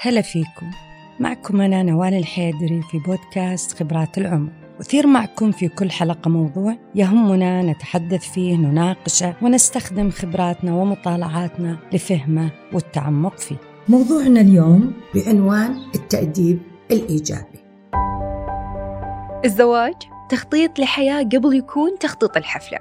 هلا فيكم. معكم أنا نوال الحيدري في بودكاست خبرات العمر. أثير معكم في كل حلقة موضوع يهمنا نتحدث فيه نناقشه ونستخدم خبراتنا ومطالعاتنا لفهمه والتعمق فيه. موضوعنا اليوم بعنوان التأديب الإيجابي. الزواج تخطيط لحياة قبل يكون تخطيط الحفلة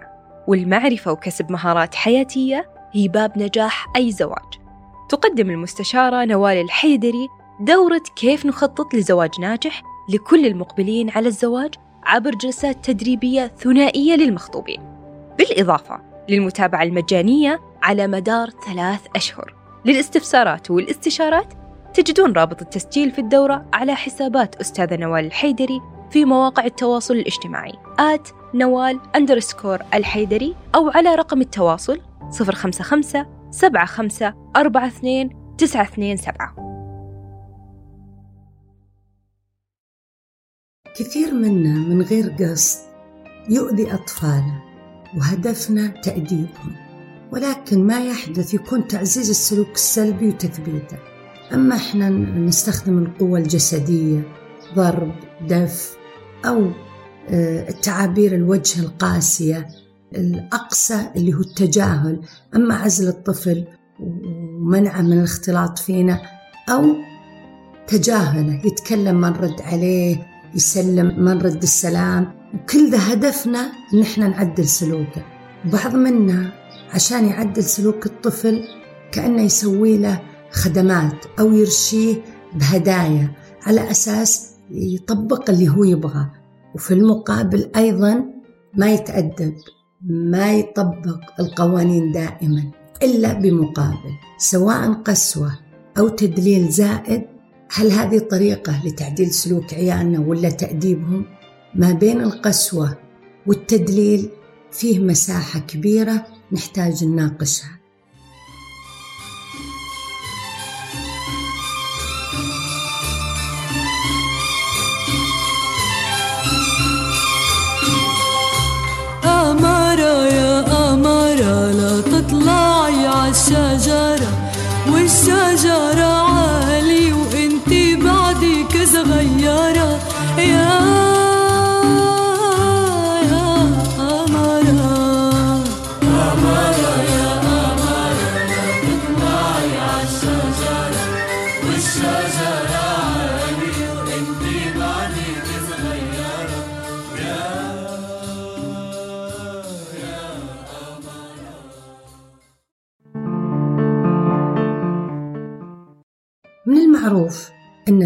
والمعرفة وكسب مهارات حياتية هي باب نجاح أي زواج. تقدم المستشارة نوال الحيدري دورة كيف نخطط لزواج ناجح لكل المقبلين على الزواج عبر جلسات تدريبية ثنائية للمخطوبين. بالإضافة للمتابعة المجانية على مدار ثلاث أشهر. للاستفسارات والاستشارات تجدون رابط التسجيل في الدورة على حسابات أستاذة نوال الحيدري في مواقع التواصل الاجتماعي آت نوال الحيدري أو على رقم التواصل 055 75 42 927 كثير منا من غير قصد يؤذي أطفاله وهدفنا تأديبهم ولكن ما يحدث يكون تعزيز السلوك السلبي وتثبيته. أما إحنا نستخدم القوة الجسدية ضرب دف أو التعابير الوجه القاسية الأقصى اللي هو التجاهل. أما عزل الطفل ومنعه من الاختلاط فينا أو تجاهله يتكلم ما نرد عليه يسلم ما نرد السلام. وكل ذا هدفنا إن إحنا نعدل سلوكه. بعض منا عشان يعدل سلوك الطفل كأنه يسوي له خدمات أو يرشيه بهدايا على أساس يطبق اللي هو يبغاه. وفي المقابل أيضا ما يتأدب. ما يطبق القوانين دائما إلا بمقابل سواء قسوة أو تدليل زائد هل هذه طريقة لتعديل سلوك عيالنا ولا تأديبهم؟ ما بين القسوة والتدليل فيه مساحة كبيرة نحتاج نناقشها. عالشجرة والشجرة عالي وانتي بعدك صغيرة يا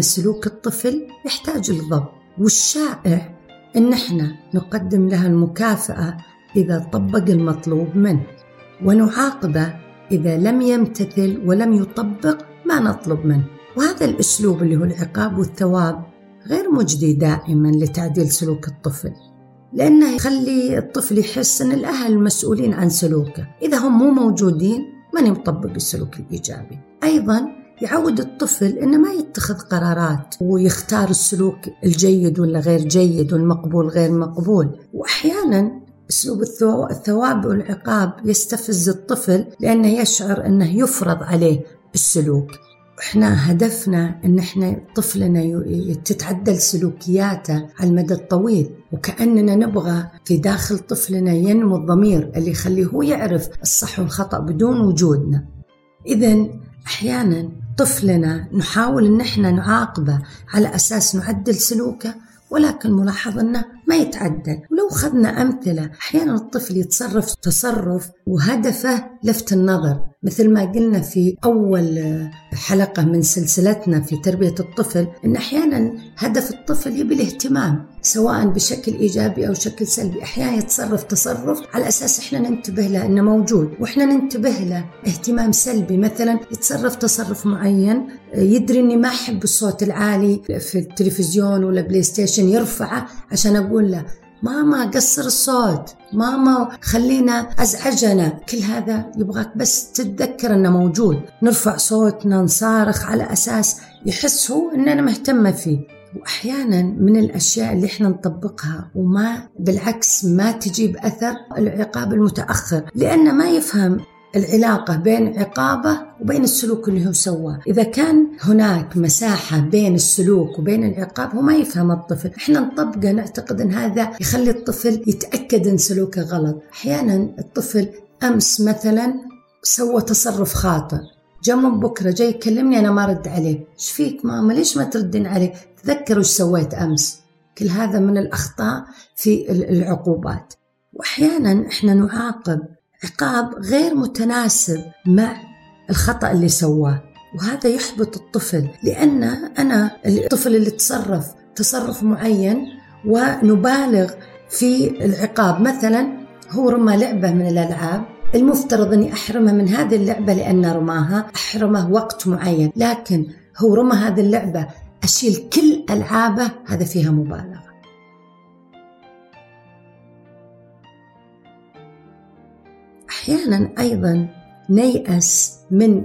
سلوك الطفل يحتاج لضبط والشائع أن إحنا نقدم لها المكافأة إذا طبق المطلوب منه ونعاقبه إذا لم يمتثل ولم يطبق ما نطلب منه. وهذا الأسلوب اللي هو العقاب والثواب غير مجدي دائما لتعديل سلوك الطفل لأنه يخلي الطفل يحس أن الأهل مسؤولين عن سلوكه. إذا هم مو موجودين من يطبق السلوك الإيجابي؟ أيضا يعود الطفل إنه ما يتخذ قرارات ويختار السلوك الجيد ولا غير جيد والمقبول غير مقبول. وأحيانا أسلوب الثواب والعقاب يستفز الطفل لأنه يشعر إنه يفرض عليه السلوك. إحنا هدفنا إن إحنا طفلنا تتعدل سلوكياته على المدى الطويل. وكأننا نبغى في داخل طفلنا ينمو الضمير اللي يخليه هو يعرف الصح والخطأ بدون وجودنا. اذا أحيانا طفلنا نحاول إن إحنا نعاقبه على أساس نعدل سلوكه ولكن ملاحظ إنه ما يتعدل ولو خذنا أمثلة أحيانا الطفل يتصرف تصرف وهدفه لفت النظر. مثل ما قلنا في أول حلقة من سلسلتنا في تربية الطفل إن أحيانا هدف الطفل يبي الاهتمام سواء بشكل إيجابي أو شكل سلبي. أحيانا يتصرف تصرف على أساس إحنا ننتبه له إنه موجود وإحنا ننتبه له اهتمام سلبي. مثلا يتصرف تصرف معين يدري إني ما أحب الصوت العالي في التلفزيون ولا PlayStation يرفعه عشان أقول له ماما قصر الصوت ماما خلينا أزعجنا. كل هذا يبغاك بس تتذكر أنه موجود. نرفع صوتنا نصارخ على أساس يحس هو أننا مهتمة فيه. وأحيانا من الأشياء اللي إحنا نطبقها وما بالعكس ما تجيب أثر العقاب المتأخر لأنه ما يفهم العلاقة بين عقابه وبين السلوك اللي هو سواه. إذا كان هناك مساحة بين السلوك وبين العقاب هو ما يفهم الطفل. إحنا نطبقه نعتقد أن هذا يخلي الطفل يتأكد أن سلوكه غلط. أحيانا الطفل أمس مثلا سوى تصرف خاطئ. جاء من بكرة جاي يكلمني أنا ما رد عليه. إيش فيك ماما؟ ليش ما تردين عليه؟ تذكر وش سويت أمس. كل هذا من الأخطاء في العقوبات. وأحيانا إحنا نعاقب عقاب غير متناسب مع الخطأ اللي سواه. وهذا يحبط الطفل لأن أنا الطفل اللي تصرف تصرف معين ونبالغ في العقاب. مثلا هو رمى لعبة من الألعاب المفترض أني أحرمه من هذه اللعبة لأن رماها أحرمه وقت معين. لكن هو رمى هذه اللعبة أشيل كل ألعابه هذا فيها مبالغة. أحيانا أيضا نيأس من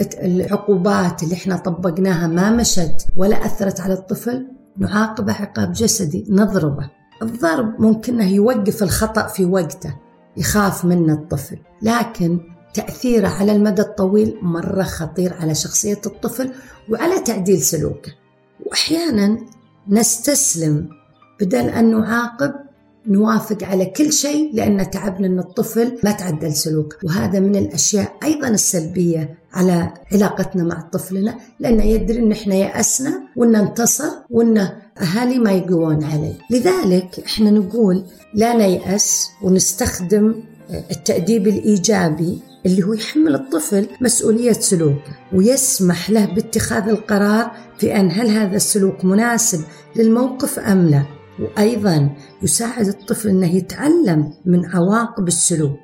العقوبات اللي إحنا طبقناها ما مشت ولا أثرت على الطفل نعاقبه عقاب جسدي نضربه. الضرب ممكن أنه يوقف الخطأ في وقته يخاف منه الطفل. لكن تأثيره على المدى الطويل مرة خطير على شخصية الطفل وعلى تعديل سلوكه. وأحيانا نستسلم بدل أن نعاقب نوافق على كل شيء لأن تعبنا أن الطفل ما تعدل سلوكه. وهذا من الأشياء أيضا السلبية على علاقتنا مع طفلنا لأنه يدري أن إحنا يأسنا وأن انتصر وأن أهالي ما يقوون عليه. لذلك إحنا نقول لا نيأس ونستخدم التأديب الإيجابي اللي هو يحمل الطفل مسؤولية سلوكه ويسمح له باتخاذ القرار في أن هل هذا السلوك مناسب للموقف أم لا. وأيضا يساعد الطفل أنه يتعلم من عواقب السلوك.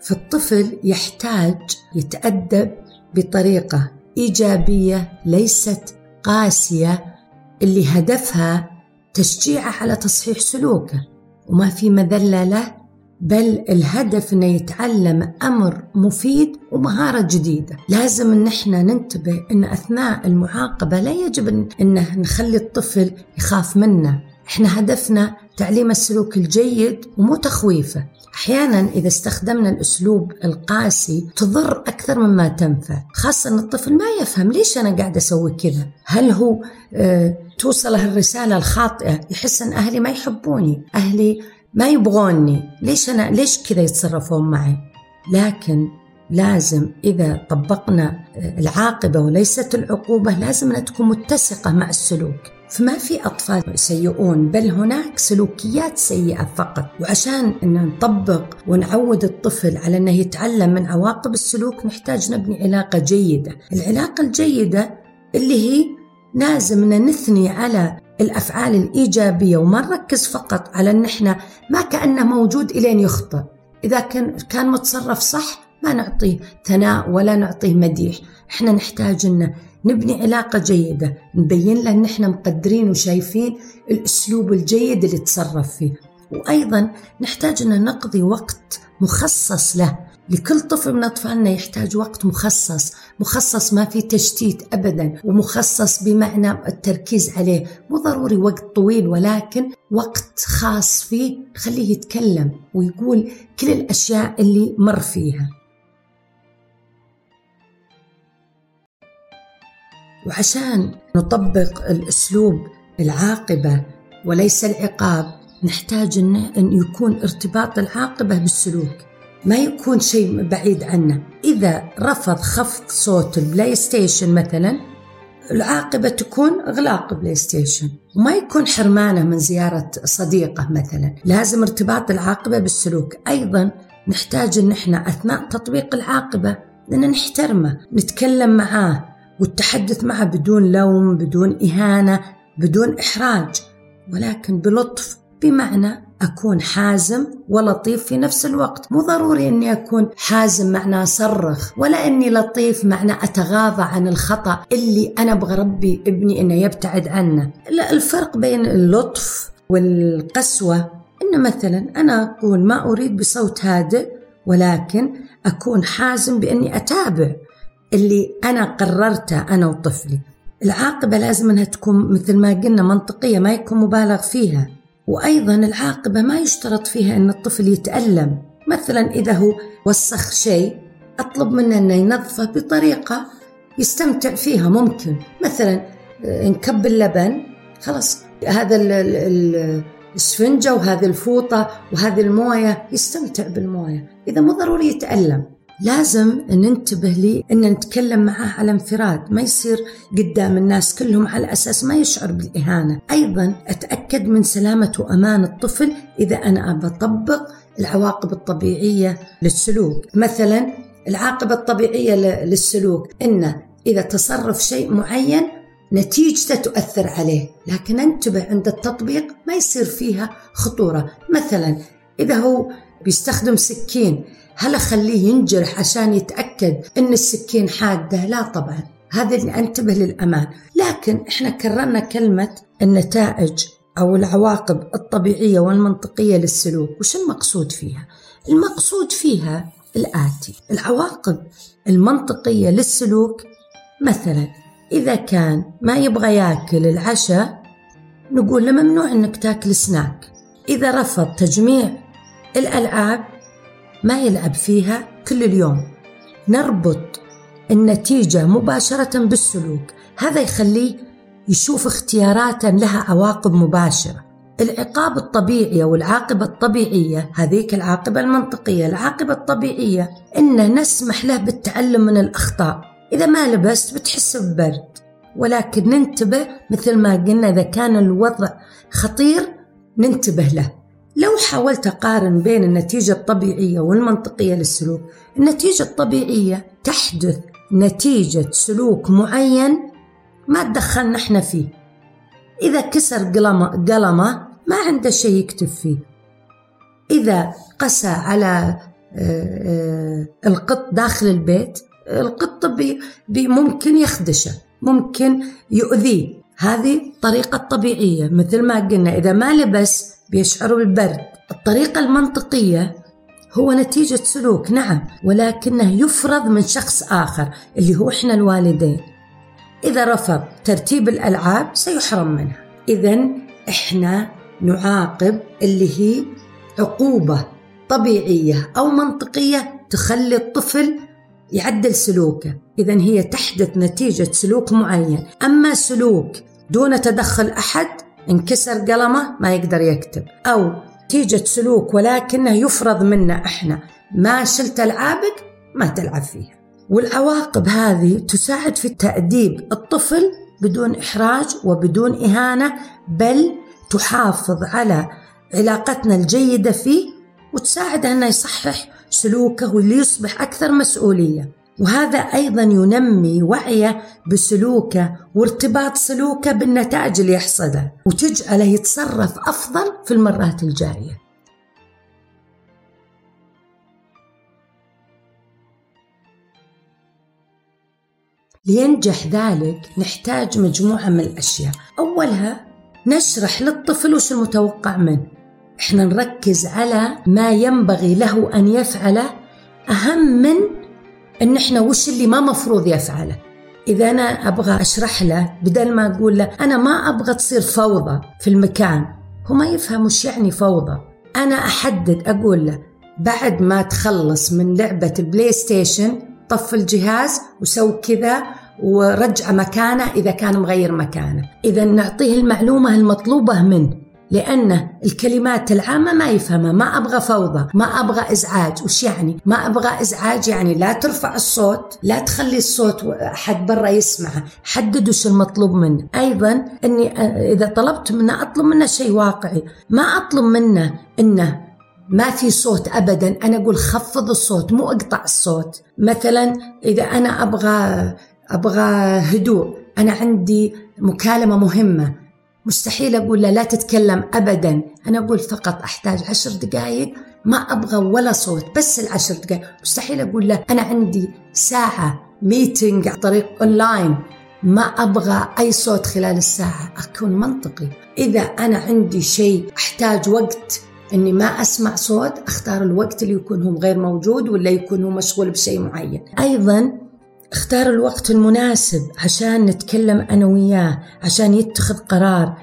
فالطفل يحتاج يتأدب بطريقة إيجابية ليست قاسية اللي هدفها تشجيعه على تصحيح سلوكه وما في مذلة له بل الهدف إنه يتعلم أمر مفيد ومهارة جديدة، لازم إن إحنا ننتبه إن أثناء المعاقبة لا يجب ان نخلي الطفل يخاف منا، إحنا هدفنا تعليم السلوك الجيد ومو تخويفه. أحيانا إذا استخدمنا الأسلوب القاسي تضر أكثر مما تنفع، خاصة إن الطفل ما يفهم ليش أنا قاعد أسوي كذا؟ هل هو آه توصله الرساله الخاطئة يحس إن أهلي ما يحبوني، أهلي ما يبغوني. ليش أنا ليش كذا يتصرفون معي؟ لكن لازم إذا طبقنا العاقبة وليست العقوبة لازم أن تكون متسقة مع السلوك. فما في أطفال سيئون بل هناك سلوكيات سيئة فقط. وعشان أن نطبق ونعود الطفل على أنه يتعلم من عواقب السلوك نحتاج نبني علاقة جيدة. العلاقة الجيدة اللي هي لازم نثني على الأفعال الإيجابية وما نركز فقط على أن إحنا ما كأنه موجود إلين يخطئ. إذا كان كان متصرف صح ما نعطيه ثناء ولا نعطيه مديح. إحنا نحتاج أن نبني علاقة جيدة نبين له أن إحنا مقدرين وشايفين الأسلوب الجيد اللي تصرف فيه. وأيضا نحتاج أن نقضي وقت مخصص له لكل طفل من أطفالنا يحتاج وقت مخصص مخصص ما في تشتيت أبدا ومخصص بمعنى التركيز عليه. مو ضروري وقت طويل ولكن وقت خاص فيه خليه يتكلم ويقول كل الأشياء اللي مر فيها. وعشان نطبق الأسلوب العاقبة وليس العقاب نحتاج أن يكون ارتباط العاقبة بالسلوك. ما يكون شيء بعيد عنه. إذا رفض خفض صوت ال PlayStation مثلا العاقبة تكون إغلاق ال PlayStation وما يكون حرمانة من زيارة صديقه مثلا. لازم ارتباط العاقبة بالسلوك. أيضا نحتاج أن إحنا أثناء تطبيق العاقبة أن نحترمه نتكلم معاه والتحدث معه بدون لوم بدون إهانة بدون إحراج ولكن بلطف بمعنى أكون حازم ولطيف في نفس الوقت. مو ضروري أني أكون حازم معناه صرخ ولا أني لطيف معناه أتغاضى عن الخطأ اللي أنا أبغى ربي ابني أنه يبتعد عنه. لا الفرق بين اللطف والقسوة. أن مثلا أنا أقول ما أريد بصوت هادئ ولكن أكون حازم بأني أتابع اللي أنا قررته أنا وطفلي. العاقبة لازم أنها تكون مثل ما قلنا منطقية ما يكون مبالغ فيها. وأيضا العاقبة ما يشترط فيها أن الطفل يتألم مثلا إذا هو وسخ شيء أطلب منه أنه ينظفه بطريقة يستمتع فيها ممكن. مثلا آه، نكب اللبن خلاص هذا ال- ال- ال- السفنجة وهذه الفوطة وهذه الموية يستمتع بالموية. إذا مو ضروري يتألم. لازم ننتبه لي إن نتكلم معاه على انفراد ما يصير قدام الناس كلهم على أساس ما يشعر بالإهانة. أيضا أتأكد من سلامة وأمان الطفل إذا أنا ابى أطبق العواقب الطبيعية للسلوك. مثلا العاقبة الطبيعية للسلوك إنه إذا تصرف شيء معين نتيجته تؤثر عليه لكن انتبه عند التطبيق ما يصير فيها خطورة. مثلا إذا هو بيستخدم سكين هل اخليه ينجرح عشان يتأكد إن السكين حادة. لا طبعا هذا اللي أنتبه للأمان. لكن إحنا كررنا كلمة النتائج أو العواقب الطبيعية والمنطقية للسلوك. وش المقصود فيها؟ المقصود فيها الآتي. العواقب المنطقية للسلوك مثلا إذا كان ما يبغى ياكل العشاء نقول له ممنوع إنك تاكل سناك. إذا رفض تجميع الألعاب ما يلعب فيها كل اليوم. نربط النتيجة مباشرة بالسلوك. هذا يخليه يشوف اختيارات لها عواقب مباشرة. العقاب الطبيعي والعاقبة الطبيعية هذيك العاقبة المنطقية العاقبة الطبيعية إن نسمح له بالتعلم من الأخطاء. إذا ما لبست بتحس ببرد. ولكن ننتبه مثل ما قلنا إذا كان الوضع خطير ننتبه له. لو حاولت أقارن بين النتيجة الطبيعية والمنطقية للسلوك النتيجة الطبيعية تحدث نتيجة سلوك معين ما تدخلنا إحنا فيه. إذا كسر قلمة, قلمة ما عنده شيء يكتب فيه. إذا قسى على آه، آه، القط داخل البيت القط بي ممكن يخدشه ممكن يؤذيه. هذه طريقة طبيعية مثل ما قلنا. إذا ما لبس بيشعر بالبرد. الطريقة المنطقية هو نتيجة سلوك نعم ولكنه يفرض من شخص آخر اللي هو إحنا الوالدين. إذا رفض ترتيب الألعاب سيحرم منها إذا إحنا نعاقب اللي هي عقوبة طبيعية أو منطقية تخلي الطفل يعدل سلوكه. إذا هي تحدث نتيجة سلوك معين. أما سلوك دون تدخل أحد انكسر قلمه ما يقدر يكتب. أو نتيجة سلوك ولكنه يفرض منا إحنا. ما شلت ألعابك ما تلعب فيها. والعواقب هذه تساعد في تأديب الطفل بدون إحراج وبدون إهانة بل تحافظ على علاقتنا الجيدة فيه وتساعد أنه يصحح سلوكه واللي يصبح أكثر مسؤولية. وهذا أيضا ينمي وعيه بسلوكه وارتباط سلوكه بالنتائج اللي يحصدها وتجعله يتصرف أفضل في المرات الجاية. لينجح ذلك نحتاج مجموعة من الأشياء. أولها نشرح للطفل وش المتوقع منه. إحنا نركز على ما ينبغي له أن يفعله أهم من أن إحنا وش اللي ما مفروض يفعله؟ إذا أنا أبغى أشرح له بدل ما أقول له أنا ما أبغى تصير فوضى في المكان هو ما يفهم وش يعني فوضى. أنا أحدد أقول له بعد ما تخلص من لعبة ال PlayStation طف الجهاز وسوي كذا ورجع مكانه إذا كان مغير مكانه. إذا نعطيه المعلومة المطلوبة منه. لأن الكلمات العامة ما يفهمها ما أبغى فوضى ما أبغى إزعاج. وش يعني؟ ما أبغى إزعاج يعني لا ترفع الصوت لا تخلي الصوت أحد برا يسمعه. حدد وش المطلوب منه. أيضا أني إذا طلبت منه أطلب منه شيء واقعي. ما أطلب منه أنه ما في صوت ابدا. أنا أقول خفض الصوت مو أقطع الصوت. مثلا إذا أنا أبغى أبغى هدوء أنا عندي مكالمة مهمة. مستحيل أقول له لا تتكلم ابدا. أنا أقول فقط أحتاج عشر دقائق ما أبغى ولا صوت بس العشر دقائق مستحيل أقول له أنا عندي ساعة meeting عن طريق اونلاين ما أبغى أي صوت خلال الساعة. أكون منطقي. إذا أنا عندي شيء أحتاج وقت إني ما أسمع صوت أختار الوقت اللي يكون هو غير موجود ولا يكون هو مشغول بشيء معين. أيضا اختار الوقت المناسب عشان نتكلم أنا وياه عشان يتخذ قرار.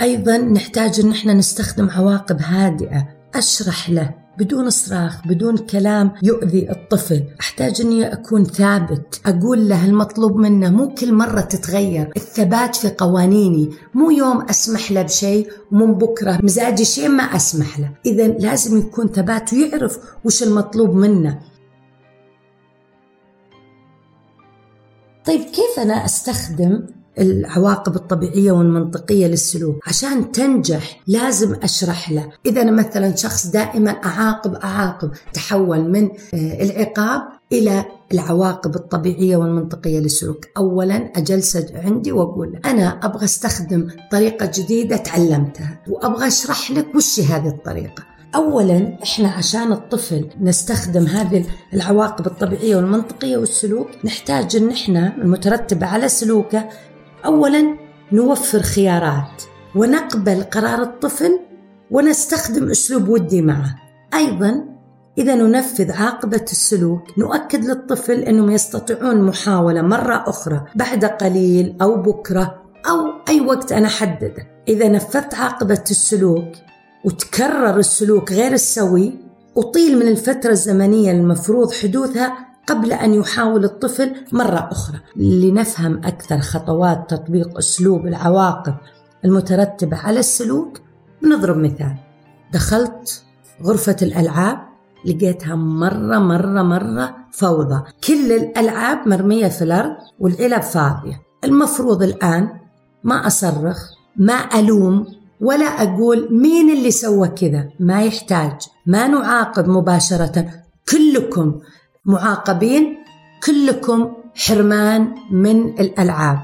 أيضا نحتاج أن إحنا نستخدم عواقب هادئة أشرح له بدون صراخ بدون كلام يؤذي الطفل. أحتاج أني أكون ثابت أقول له المطلوب منه مو كل مرة تتغير. الثبات في قوانيني مو يوم أسمح له بشيء ومن بكرة مزاجي شيء ما أسمح له. إذا لازم يكون ثبات ويعرف وش المطلوب منه. طيب كيف أنا أستخدم العواقب الطبيعية والمنطقية للسلوك؟ عشان تنجح لازم أشرح له. إذا أنا مثلا شخص دائما أعاقب أعاقب تحول من آه، العقاب إلى العواقب الطبيعية والمنطقية للسلوك. أولا أجلس عندي وأقول له أنا أبغى أستخدم طريقة جديدة تعلمتها وأبغى أشرح لك وش هذه الطريقة. اولا إحنا عشان الطفل نستخدم هذه العواقب الطبيعية والمنطقية والسلوك نحتاج إن إحنا المترتبه على سلوكه اولا نوفر خيارات ونقبل قرار الطفل ونستخدم أسلوب ودي معه. أيضا إذا ننفذ عاقبة السلوك نؤكد للطفل إنهم يستطيعون محاولة مرة أخرى بعد قليل أو بكرة أو أي وقت أنا أحدده. إذا نفذت عاقبة السلوك وتكرر السلوك غير السوي أطيل من الفترة الزمنية المفروض حدوثها قبل أن يحاول الطفل مرة أخرى. لنفهم أكثر خطوات تطبيق أسلوب العواقب المترتبة على السلوك بنضرب مثال. دخلت غرفة الألعاب لقيتها مرة مرة مرة فوضى. كل الألعاب مرمية في الأرض والعلب فاضية. المفروض الآن ما أصرخ ما ألوم ولا أقول مين اللي سوى كذا. ما يحتاج. ما نعاقب مباشرة. كلكم معاقبين. كلكم حرمان من الألعاب.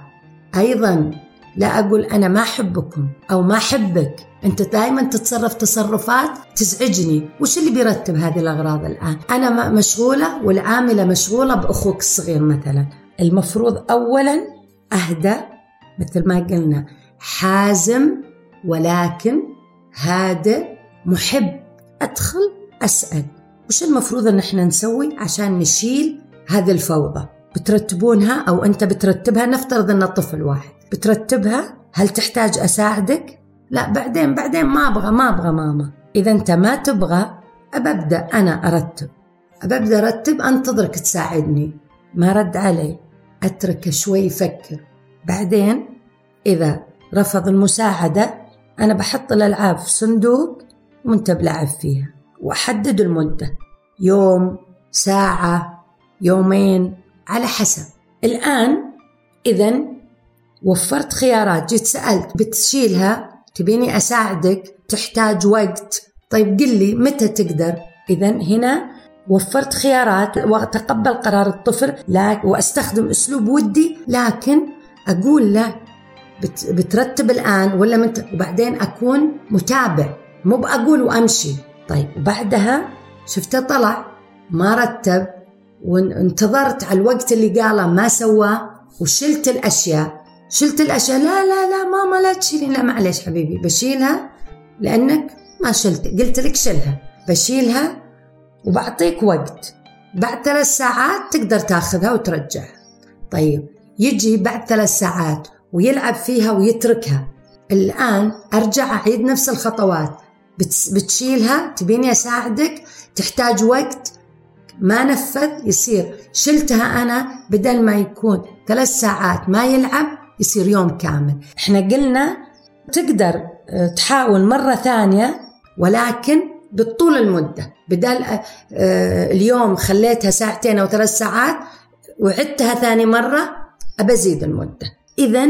أيضا لا أقول أنا ما أحبكم أو ما أحبك. أنت دائما تتصرف تصرفات تزعجني. وش اللي بيرتب هذه الأغراض الآن؟ أنا مشغولة والعاملة مشغولة بأخوك الصغير مثلا. المفروض أولا أهدى مثل ما قلنا حازم ولكن هادئ محب. أدخل أسأل. وش المفروض أن إحنا نسوي عشان نشيل هذه الفوضى؟ بترتبونها أو أنت بترتبها؟ نفترض أن طفل واحد. بترتبها؟ هل تحتاج أساعدك؟ لا بعدين بعدين ما أبغى ما أبغى ماما. إذا أنت ما تبغى أبدأ أنا أرتب. أبدأ أرتب أنتظرك تساعدني. ما رد علي. أتركه شوي يفكر. بعدين إذا رفض المساعدة أنا بحط الألعاب في صندوق وأنت بلعب فيها وأحدد المدة يوم ساعة يومين على حسب. الآن إذا وفرت خيارات جيت سألت بتشيلها تبيني أساعدك تحتاج وقت. طيب قل لي متى تقدر؟ إذا هنا وفرت خيارات وأتقبل قرار الطفل لكن وأستخدم أسلوب ودي لكن أقول له بترتب الآن ولا منت... وبعدين أكون متابع. مو بأقول وأمشي. طيب وبعدها شفته طلع ما رتب وانتظرت على الوقت اللي قاله ما سواه وشلت الأشياء. شلت الأشياء لا لا لا ماما لا تشيلي لا معلش حبيبي بشيلها لأنك ما شلت. قلت لك شيلها بشيلها وبعطيك وقت. بعد ثلاث ساعات تقدر تاخذها وترجعها. طيب يجي بعد ثلاث ساعات ويلعب فيها ويتركها. الآن أرجع أعيد نفس الخطوات. بتشيلها تبيني أساعدك؟ تحتاج وقت؟ ما نفذ؟ يصير. شلتها أنا بدل ما يكون ثلاث ساعات ما يلعب يصير يوم كامل. إحنا قلنا تقدر آه، تحاول مرة ثانية ولكن بالطول المدة. بدل آه، اليوم خليتها ساعتين أو ثلاث ساعات وعدتها ثاني مرة أبزيد المدة. إذا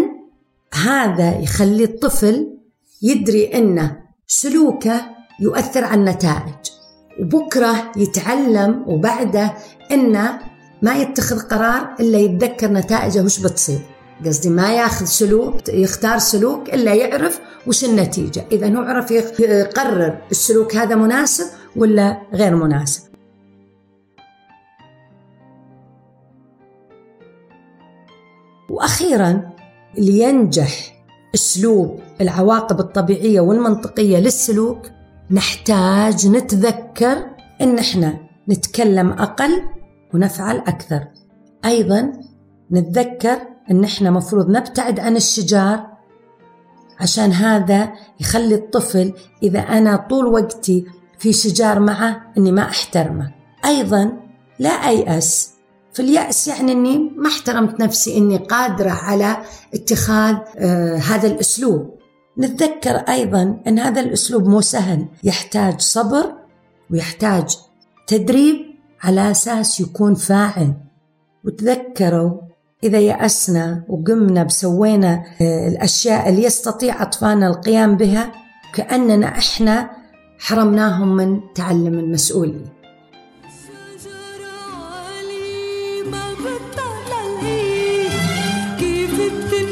هذا يخلي الطفل يدري أن سلوكه يؤثر على النتائج. وبكرة يتعلم وبعده أنه ما يتخذ قرار إلا يتذكر نتائجه وش بتصير. قصدي ما ياخذ سلوك يختار سلوك إلا يعرف وش النتيجة. إذا هو عرف يقرر السلوك هذا مناسب ولا غير مناسب. وأخيرا لينجح أسلوب العواقب الطبيعية والمنطقية للسلوك نحتاج نتذكر إن إحنا نتكلم أقل ونفعل أكثر. أيضا نتذكر إن إحنا مفروض نبتعد عن الشجار عشان هذا يخلي الطفل إذا أنا طول وقتي في شجار معه أني ما أحترمه. أيضا لا أيأس في اليأس يعني أني ما احترمت نفسي أني قادرة على اتخاذ آه هذا الأسلوب. نتذكر أيضا أن هذا الأسلوب مو سهل. يحتاج صبر ويحتاج تدريب على أساس يكون فاعل. وتذكروا إذا يأسنا وقمنا بسوينا آه، الأشياء اللي يستطيع أطفالنا القيام بها كأننا إحنا حرمناهم من تعلم المسؤولية.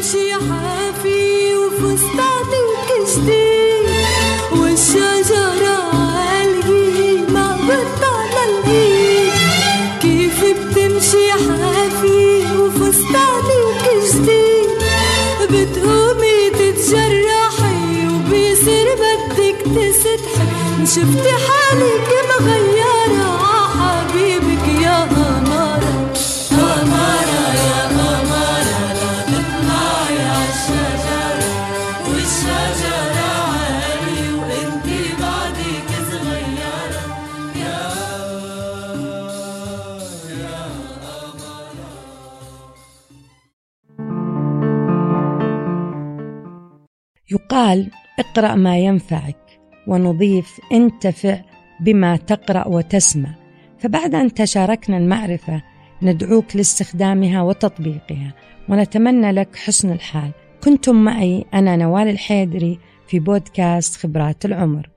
بتمشي حافي والشجرة ما كيف بتمشي حافي بتقومي تتجرحي وبيصير بدك شفتي حالك مغيرة. يقال اقرأ ما ينفعك ونضيف انتفع بما تقرأ وتسمع. فبعد أن تشاركنا المعرفة ندعوك لاستخدامها وتطبيقها ونتمنى لك حسن الحال. كنتم معي أنا نوال الحيدري في بودكاست خبرات العمر.